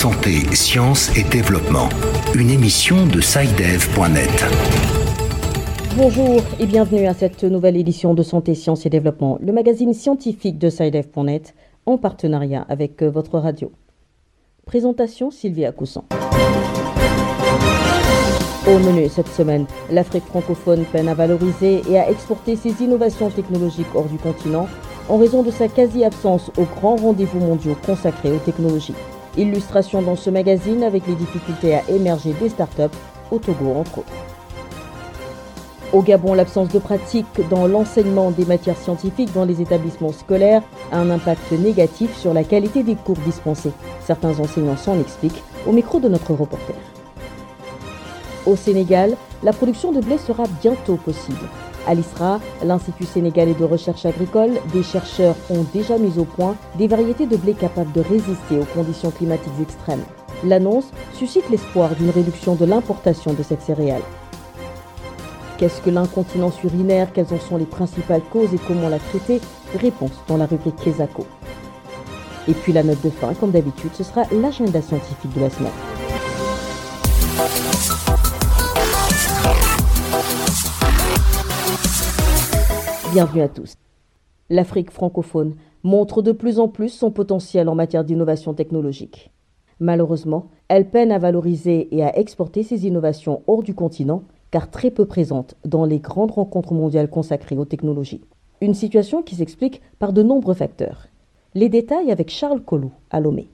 Santé, sciences et développement. Une émission de SciDev.net. Bonjour et bienvenue à cette nouvelle édition de Santé, Sciences et Développement, le magazine scientifique de SciDev.net en partenariat avec votre radio. Présentation Sylvia Coussan. Au menu cette semaine, l'Afrique francophone peine à valoriser et à exporter ses innovations technologiques hors du continent en raison de sa quasi-absence aux grands rendez-vous mondiaux consacrés aux technologies. Illustration dans ce magazine avec les difficultés à émerger des startups au Togo entre autres. Au Gabon, l'absence de pratique dans l'enseignement des matières scientifiques dans les établissements scolaires a un impact négatif sur la qualité des cours dispensés. Certains enseignants s'en expliquent au micro de notre reporter. Au Sénégal, la production de blé sera bientôt possible. À l'ISRA, l'Institut sénégalais de recherche agricole, des chercheurs ont déjà mis au point des variétés de blé capables de résister aux conditions climatiques extrêmes. L'annonce suscite l'espoir d'une réduction de l'importation de cette céréale. Qu'est-ce que l'incontinence urinaire? Quelles en sont les principales causes et comment la traiter? Réponse dans la rubrique Kesako. Et puis la note de fin, comme d'habitude, ce sera l'agenda scientifique de la semaine. Bienvenue à tous. L'Afrique francophone montre de plus en plus son potentiel en matière d'innovation technologique. Malheureusement, elle peine à valoriser et à exporter ses innovations hors du continent, car très peu présentes dans les grandes rencontres mondiales consacrées aux technologies. Une situation qui s'explique par de nombreux facteurs. Les détails avec Charles Collou à Lomé.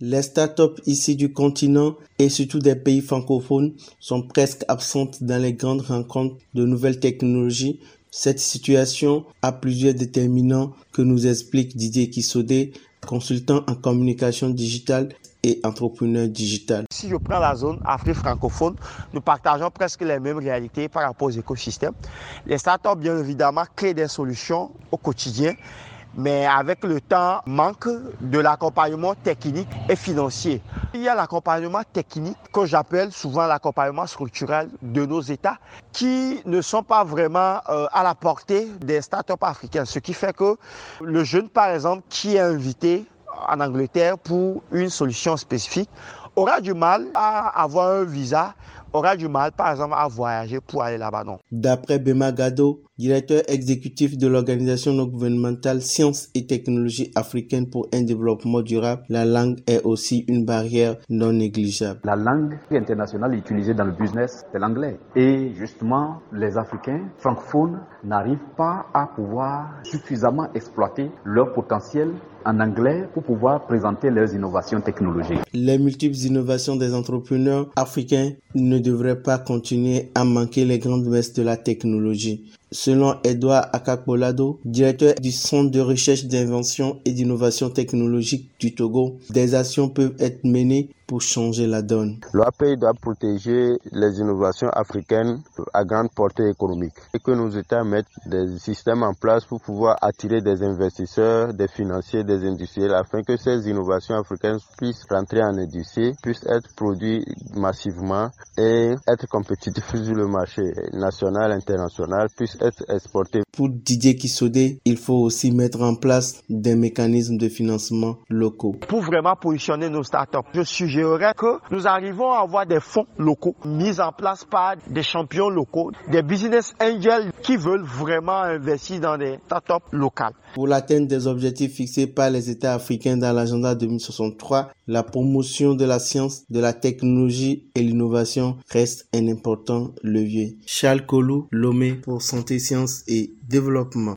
Les startups ici du continent et surtout des pays francophones sont presque absentes dans les grandes rencontres de nouvelles technologies cette situation a plusieurs déterminants que nous explique Didier Kissodé, consultant en communication digitale et entrepreneur digital. Si je prends la zone Afrique francophone, nous partageons presque les mêmes réalités par rapport aux écosystèmes. Les startups, bien évidemment, créent des solutions au quotidien mais avec le temps, manque de l'accompagnement technique et financier. Il y a l'accompagnement technique que j'appelle souvent l'accompagnement structurel de nos États qui ne sont pas vraiment euh, à la portée des startups africaines. Ce qui fait que le jeune, par exemple, qui est invité en Angleterre pour une solution spécifique, aura du mal à avoir un visa, aura du mal, par exemple, à voyager pour aller là-bas. Non? D'après Bema Gado, directeur exécutif de l'organisation non gouvernementale Sciences et Technologies africaines pour un développement durable, la langue est aussi une barrière non négligeable. La langue internationale utilisée dans le business, c'est l'anglais. Et justement, les Africains francophones n'arrivent pas à pouvoir suffisamment exploiter leur potentiel en anglais pour pouvoir présenter leurs innovations technologiques. Les multiples innovations des entrepreneurs africains ne devraient pas continuer à manquer les grandes messes de la technologie. Selon Edouard Akakbolado, directeur du Centre de recherche d'invention et d'innovation technologique du Togo, des actions peuvent être menées pour changer la donne. L'OAPI doit protéger les innovations africaines à grande portée économique et que nos États mettent des systèmes en place pour pouvoir attirer des investisseurs, des financiers, des industriels afin que ces innovations africaines puissent rentrer en industrie, puissent être produites massivement et être compétitifs sur le marché national, international, puissent être exportées. Pour Didier Kissodé, il faut aussi mettre en place des mécanismes de financement locaux. Pour vraiment positionner nos startups, je que nous arrivons à avoir des fonds locaux mis en place par des champions locaux, des business angels qui veulent vraiment investir dans des startups locales. Pour l'atteinte des objectifs fixés par les États africains dans l'agenda 2063, la promotion de la science, de la technologie et l'innovation reste un important levier. Charles Colou, Lomé pour Santé, Sciences et Développement.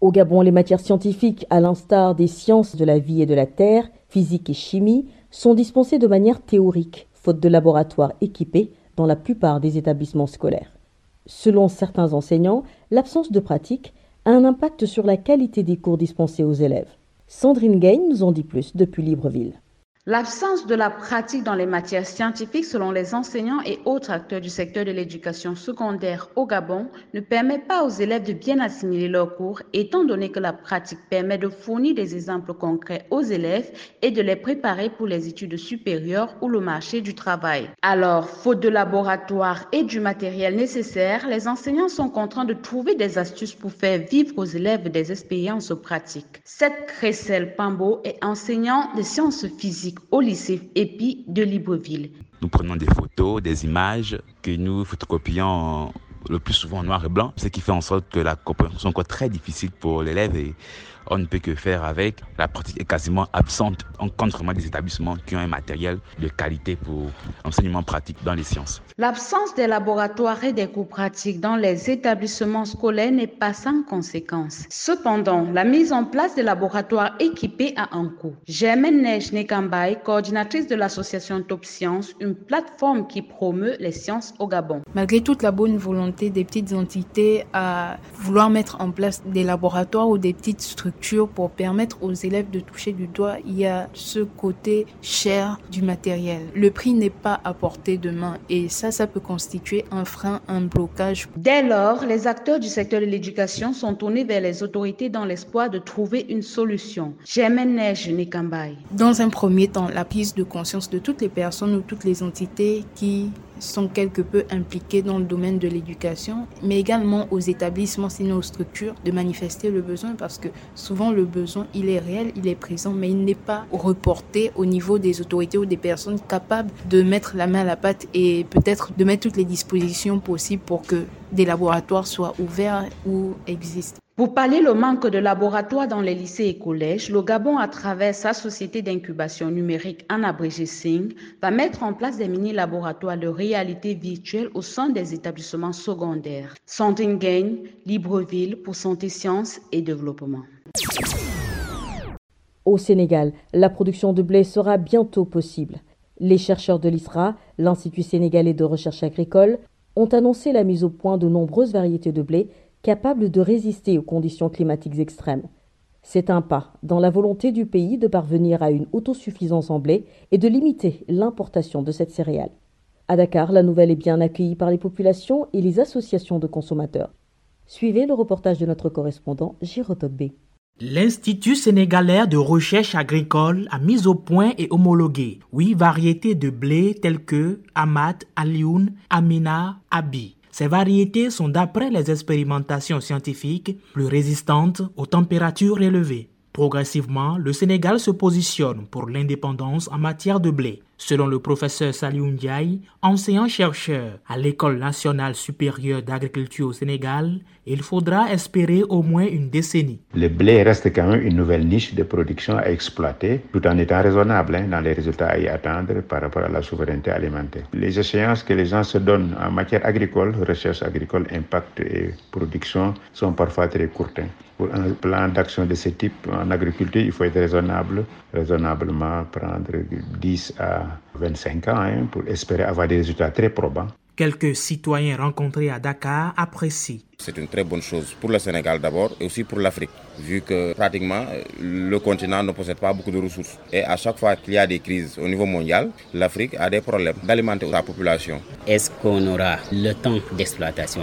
Au Gabon, les matières scientifiques, à l'instar des sciences de la vie et de la terre, physique et chimie, sont dispensées de manière théorique, faute de laboratoires équipés dans la plupart des établissements scolaires. Selon certains enseignants, l'absence de pratique a un impact sur la qualité des cours dispensés aux élèves. Sandrine Gain nous en dit plus depuis Libreville. L'absence de la pratique dans les matières scientifiques selon les enseignants et autres acteurs du secteur de l'éducation secondaire au Gabon ne permet pas aux élèves de bien assimiler leurs cours étant donné que la pratique permet de fournir des exemples concrets aux élèves et de les préparer pour les études supérieures ou le marché du travail. Alors, faute de laboratoire et du matériel nécessaire, les enseignants sont contraints de trouver des astuces pour faire vivre aux élèves des expériences pratiques. Cette Cressel Pambo est enseignant de sciences physiques au lycée EPI de Libreville. Nous prenons des photos, des images que nous photocopions le plus souvent en noir et blanc, ce qui fait en sorte que la compréhension est très difficile pour l'élève on ne peut que faire avec. La pratique est quasiment absente. On compte vraiment des établissements qui ont un matériel de qualité pour l'enseignement pratique dans les sciences. L'absence des laboratoires et des cours pratiques dans les établissements scolaires n'est pas sans conséquence. Cependant, la mise en place des laboratoires équipés a un coût. Germaine Neige Nekambay, coordinatrice de l'association Top Science, une plateforme qui promeut les sciences au Gabon. Malgré toute la bonne volonté des petites entités à vouloir mettre en place des laboratoires ou des petites structures pour permettre aux élèves de toucher du doigt, il y a ce côté cher du matériel. Le prix n'est pas à portée de main et ça, ça peut constituer un frein, un blocage. Dès lors, les acteurs du secteur de l'éducation sont tournés vers les autorités dans l'espoir de trouver une solution. Neige. Dans un premier temps, la prise de conscience de toutes les personnes ou toutes les entités qui sont quelque peu impliqués dans le domaine de l'éducation, mais également aux établissements, sinon aux structures, de manifester le besoin parce que souvent le besoin, il est réel, il est présent, mais il n'est pas reporté au niveau des autorités ou des personnes capables de mettre la main à la pâte et peut-être de mettre toutes les dispositions possibles pour que des laboratoires soient ouverts ou existent. Pour pallier le manque de laboratoires dans les lycées et collèges, le Gabon, à travers sa société d'incubation numérique en abrégé va mettre en place des mini-laboratoires de réalité virtuelle au sein des établissements secondaires. Gain, Libreville pour santé, sciences et développement. Au Sénégal, la production de blé sera bientôt possible. Les chercheurs de l'ISRA, l'Institut sénégalais de recherche agricole, ont annoncé la mise au point de nombreuses variétés de blé capable de résister aux conditions climatiques extrêmes. C'est un pas dans la volonté du pays de parvenir à une autosuffisance en blé et de limiter l'importation de cette céréale. À Dakar, la nouvelle est bien accueillie par les populations et les associations de consommateurs. Suivez le reportage de notre correspondant Girotop L'Institut sénégalais de recherche agricole a mis au point et homologué huit variétés de blé telles que Amat, Alioun, Amina, Abi. Ces variétés sont, d'après les expérimentations scientifiques, plus résistantes aux températures élevées. Progressivement, le Sénégal se positionne pour l'indépendance en matière de blé. Selon le professeur Saliou Ndiaye, enseignant-chercheur à l'École nationale supérieure d'agriculture au Sénégal, il faudra espérer au moins une décennie. Le blé reste quand même une nouvelle niche de production à exploiter, tout en étant raisonnable hein, dans les résultats à y attendre par rapport à la souveraineté alimentaire. Les échéances que les gens se donnent en matière agricole, recherche agricole, impact et production, sont parfois très courtes. Hein. Pour un plan d'action de ce type en agriculture, il faut être raisonnable, raisonnablement prendre 10 à 25 ans hein, pour espérer avoir des résultats très probants. Quelques citoyens rencontrés à Dakar apprécient. C'est une très bonne chose pour le Sénégal d'abord et aussi pour l'Afrique, vu que pratiquement le continent ne possède pas beaucoup de ressources. Et à chaque fois qu'il y a des crises au niveau mondial, l'Afrique a des problèmes d'alimenter sa population. Est-ce qu'on aura le temps d'exploitation?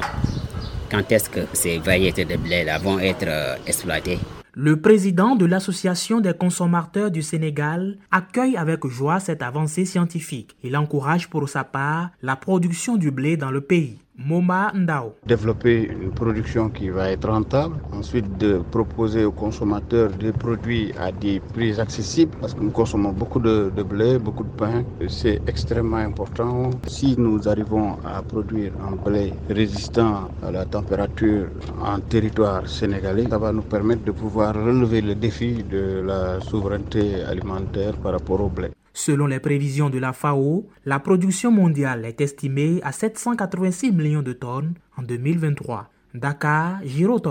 Quand est-ce que ces variétés de blé vont être euh, exploitées? Le président de l'Association des consommateurs du Sénégal accueille avec joie cette avancée scientifique. Il encourage pour sa part la production du blé dans le pays. Moma Ndao. Développer une production qui va être rentable, ensuite de proposer aux consommateurs des produits à des prix accessibles, parce que nous consommons beaucoup de, de blé, beaucoup de pain, c'est extrêmement important. Si nous arrivons à produire un blé résistant à la température en territoire sénégalais, ça va nous permettre de pouvoir relever le défi de la souveraineté alimentaire par rapport au blé. Selon les prévisions de la FAO, la production mondiale est estimée à 786 millions de tonnes en 2023. Dakar, Giro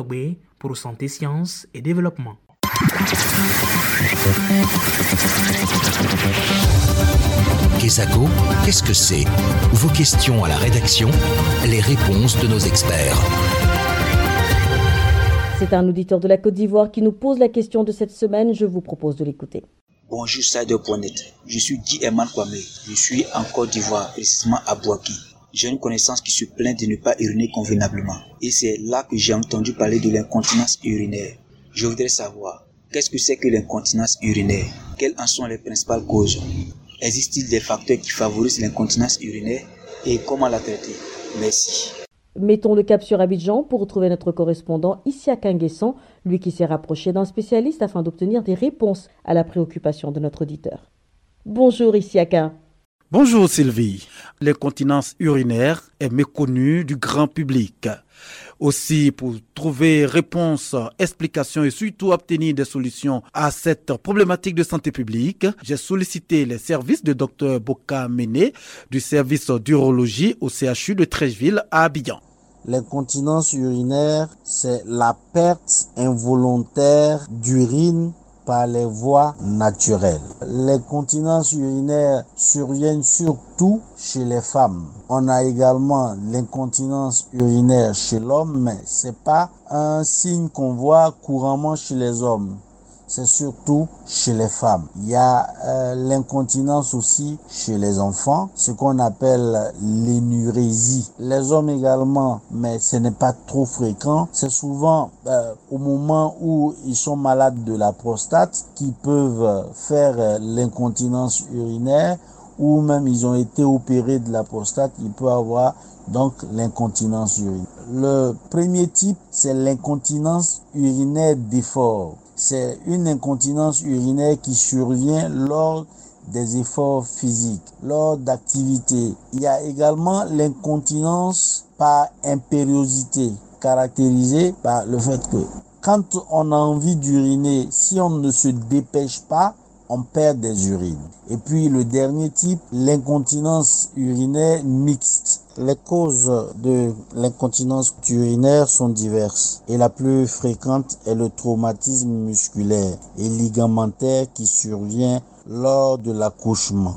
pour Santé, Sciences et Développement. Kesako, qu'est-ce que c'est? Vos questions à la rédaction, les réponses de nos experts. C'est un auditeur de la Côte d'Ivoire qui nous pose la question de cette semaine. Je vous propose de l'écouter. Bonjour Saïd.net. Je suis Guy Eman Kwame. Je suis en Côte d'Ivoire, précisément à Boaki. J'ai une connaissance qui se plaint de ne pas uriner convenablement. Et c'est là que j'ai entendu parler de l'incontinence urinaire. Je voudrais savoir, qu'est-ce que c'est que l'incontinence urinaire? Quelles en sont les principales causes? Existe-t-il des facteurs qui favorisent l'incontinence urinaire? Et comment la traiter? Merci. Mettons le cap sur Abidjan pour retrouver notre correspondant ici à Kanguessan, lui qui s'est rapproché d'un spécialiste afin d'obtenir des réponses à la préoccupation de notre auditeur. Bonjour Isiaka. Bonjour Sylvie. L'incontinence urinaire est méconnue du grand public. Aussi, pour trouver réponse, explication et surtout obtenir des solutions à cette problématique de santé publique, j'ai sollicité les services de Dr Boka Méné du service d'urologie au CHU de Trècheville à Abidjan. L'incontinence urinaire, c'est la perte involontaire d'urine par les voies naturelles. Les continences urinaires surviennent surtout chez les femmes. On a également l'incontinence urinaire chez l'homme, mais c'est pas un signe qu'on voit couramment chez les hommes c'est surtout chez les femmes. Il y a euh, l'incontinence aussi chez les enfants, ce qu'on appelle l'énurésie. Les hommes également, mais ce n'est pas trop fréquent. C'est souvent euh, au moment où ils sont malades de la prostate qu'ils peuvent faire euh, l'incontinence urinaire ou même ils ont été opérés de la prostate, ils peuvent avoir donc l'incontinence urinaire. Le premier type, c'est l'incontinence urinaire d'effort c'est une incontinence urinaire qui survient lors des efforts physiques, lors d'activités. Il y a également l'incontinence par impériosité, caractérisée par le fait que quand on a envie d'uriner, si on ne se dépêche pas, on perd des urines. Et puis le dernier type, l'incontinence urinaire mixte. Les causes de l'incontinence urinaire sont diverses et la plus fréquente est le traumatisme musculaire et ligamentaire qui survient lors de l'accouchement.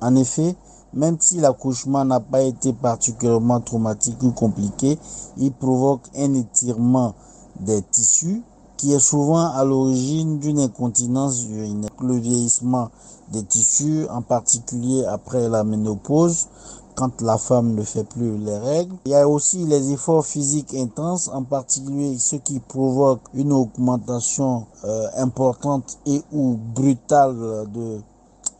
En effet, même si l'accouchement n'a pas été particulièrement traumatique ou compliqué, il provoque un étirement des tissus qui est souvent à l'origine d'une incontinence urinaire. Le vieillissement des tissus, en particulier après la ménopause, quand la femme ne fait plus les règles. Il y a aussi les efforts physiques intenses, en particulier ceux qui provoquent une augmentation euh, importante et ou brutale de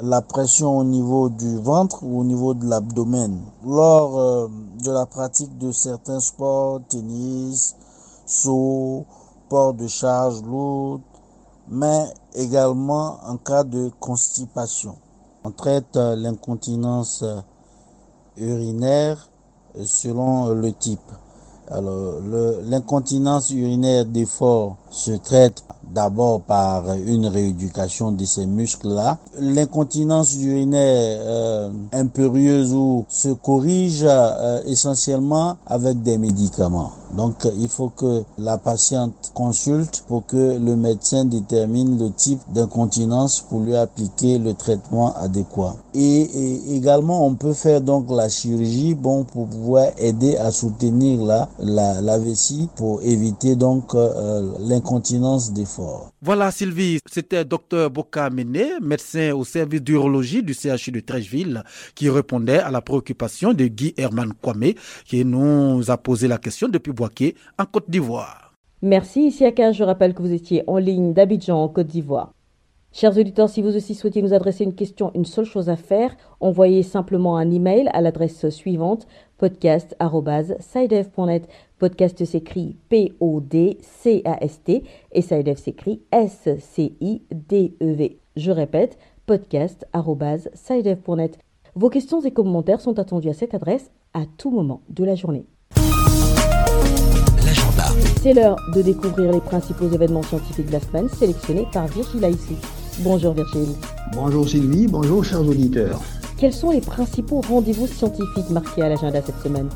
la pression au niveau du ventre ou au niveau de l'abdomen. Lors euh, de la pratique de certains sports, tennis, saut, de charge lourde, mais également en cas de constipation. On traite euh, l'incontinence euh, urinaire euh, selon le type. Alors, l'incontinence urinaire d'effort se traite d'abord par une rééducation de ces muscles-là. L'incontinence urinaire euh, impérieuse ou se corrige euh, essentiellement avec des médicaments. Donc il faut que la patiente consulte pour que le médecin détermine le type d'incontinence pour lui appliquer le traitement adéquat. Et, également on peut faire donc la chirurgie bon pour pouvoir aider à soutenir la, la, la vessie pour éviter donc euh, l'incontinence des voilà Sylvie, c'était Dr Boka Méné, médecin au service d'urologie du CHU de Trècheville, qui répondait à la préoccupation de Guy Herman Kwame, qui nous a posé la question depuis Boaké, en Côte d'Ivoire. Merci Isiaka, je rappelle que vous étiez en ligne d'Abidjan en Côte d'Ivoire. Chers auditeurs, si vous aussi souhaitez nous adresser une question, une seule chose à faire, envoyez simplement un email à l'adresse suivante podcast.sidev.net. Podcast s'écrit P-O-D-C-A-S-T et SciDev s'écrit S-C-I-D-E-V. Je répète, podcast.sidev.net. Vos questions et commentaires sont attendus à cette adresse à tout moment de la journée. C'est l'heure de découvrir les principaux événements scientifiques de la semaine sélectionnés par Virgile ici. Bonjour Virgile. Bonjour Sylvie, bonjour chers auditeurs. Quels sont les principaux rendez-vous scientifiques marqués à l'agenda cette semaine?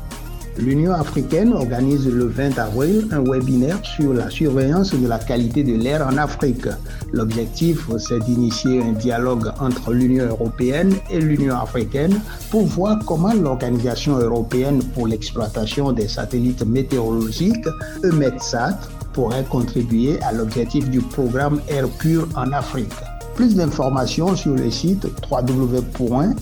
L'Union africaine organise le 20 avril un webinaire sur la surveillance de la qualité de l'air en Afrique. L'objectif, c'est d'initier un dialogue entre l'Union européenne et l'Union africaine pour voir comment l'Organisation européenne pour l'exploitation des satellites météorologiques, EMETSAT, pourrait contribuer à l'objectif du programme Air Pur en Afrique. Plus d'informations sur le site www.au.int.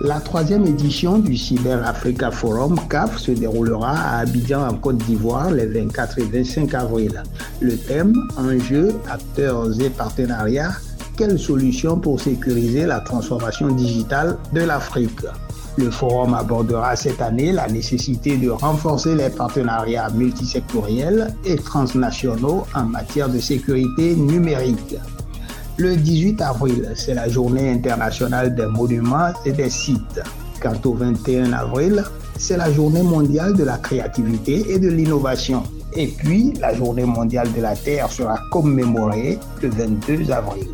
La troisième édition du Cyber Africa Forum CAF se déroulera à Abidjan en Côte d'Ivoire les 24 et 25 avril. Le thème, enjeux, acteurs et partenariats, quelles solutions pour sécuriser la transformation digitale de l'Afrique? Le forum abordera cette année la nécessité de renforcer les partenariats multisectoriels et transnationaux en matière de sécurité numérique. Le 18 avril, c'est la journée internationale des monuments et des sites. Quant au 21 avril, c'est la journée mondiale de la créativité et de l'innovation. Et puis, la journée mondiale de la Terre sera commémorée le 22 avril.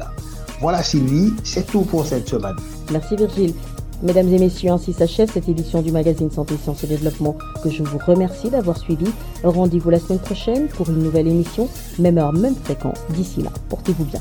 Voilà Sylvie, c'est tout pour cette semaine. Merci Virgile. Mesdames et messieurs, ainsi s'achève cette édition du magazine Santé, Sciences et Développement que je vous remercie d'avoir suivi. Rendez-vous la semaine prochaine pour une nouvelle émission, même heure, même fréquence. D'ici là, portez-vous bien.